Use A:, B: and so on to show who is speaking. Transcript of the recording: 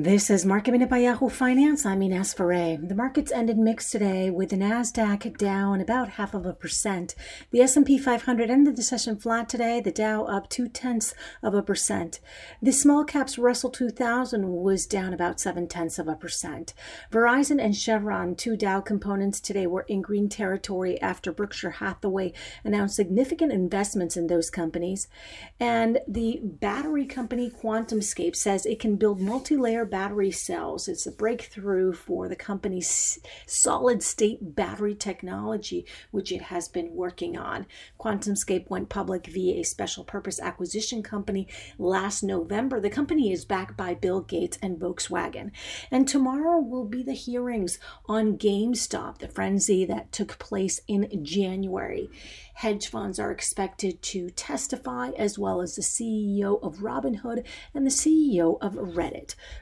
A: This is Market Minute by Yahoo Finance. I'm Ines Ferre. The markets ended mixed today with the Nasdaq down about half of a percent. The S&P 500 ended the session flat today. The Dow up two tenths of a percent. The small caps Russell 2000 was down about seven tenths of a percent. Verizon and Chevron, two Dow components today, were in green territory after Berkshire Hathaway announced significant investments in those companies. And the battery company QuantumScape says it can build multi-layer battery cells. It's a breakthrough for the company's solid state battery technology, which it has been working on. QuantumScape went public via a special purpose acquisition company last November. The company is backed by Bill Gates and Volkswagen. And tomorrow will be the hearings on GameStop, the frenzy that took place in January. Hedge funds are expected to testify, as well as the CEO of Robinhood and the CEO of Reddit.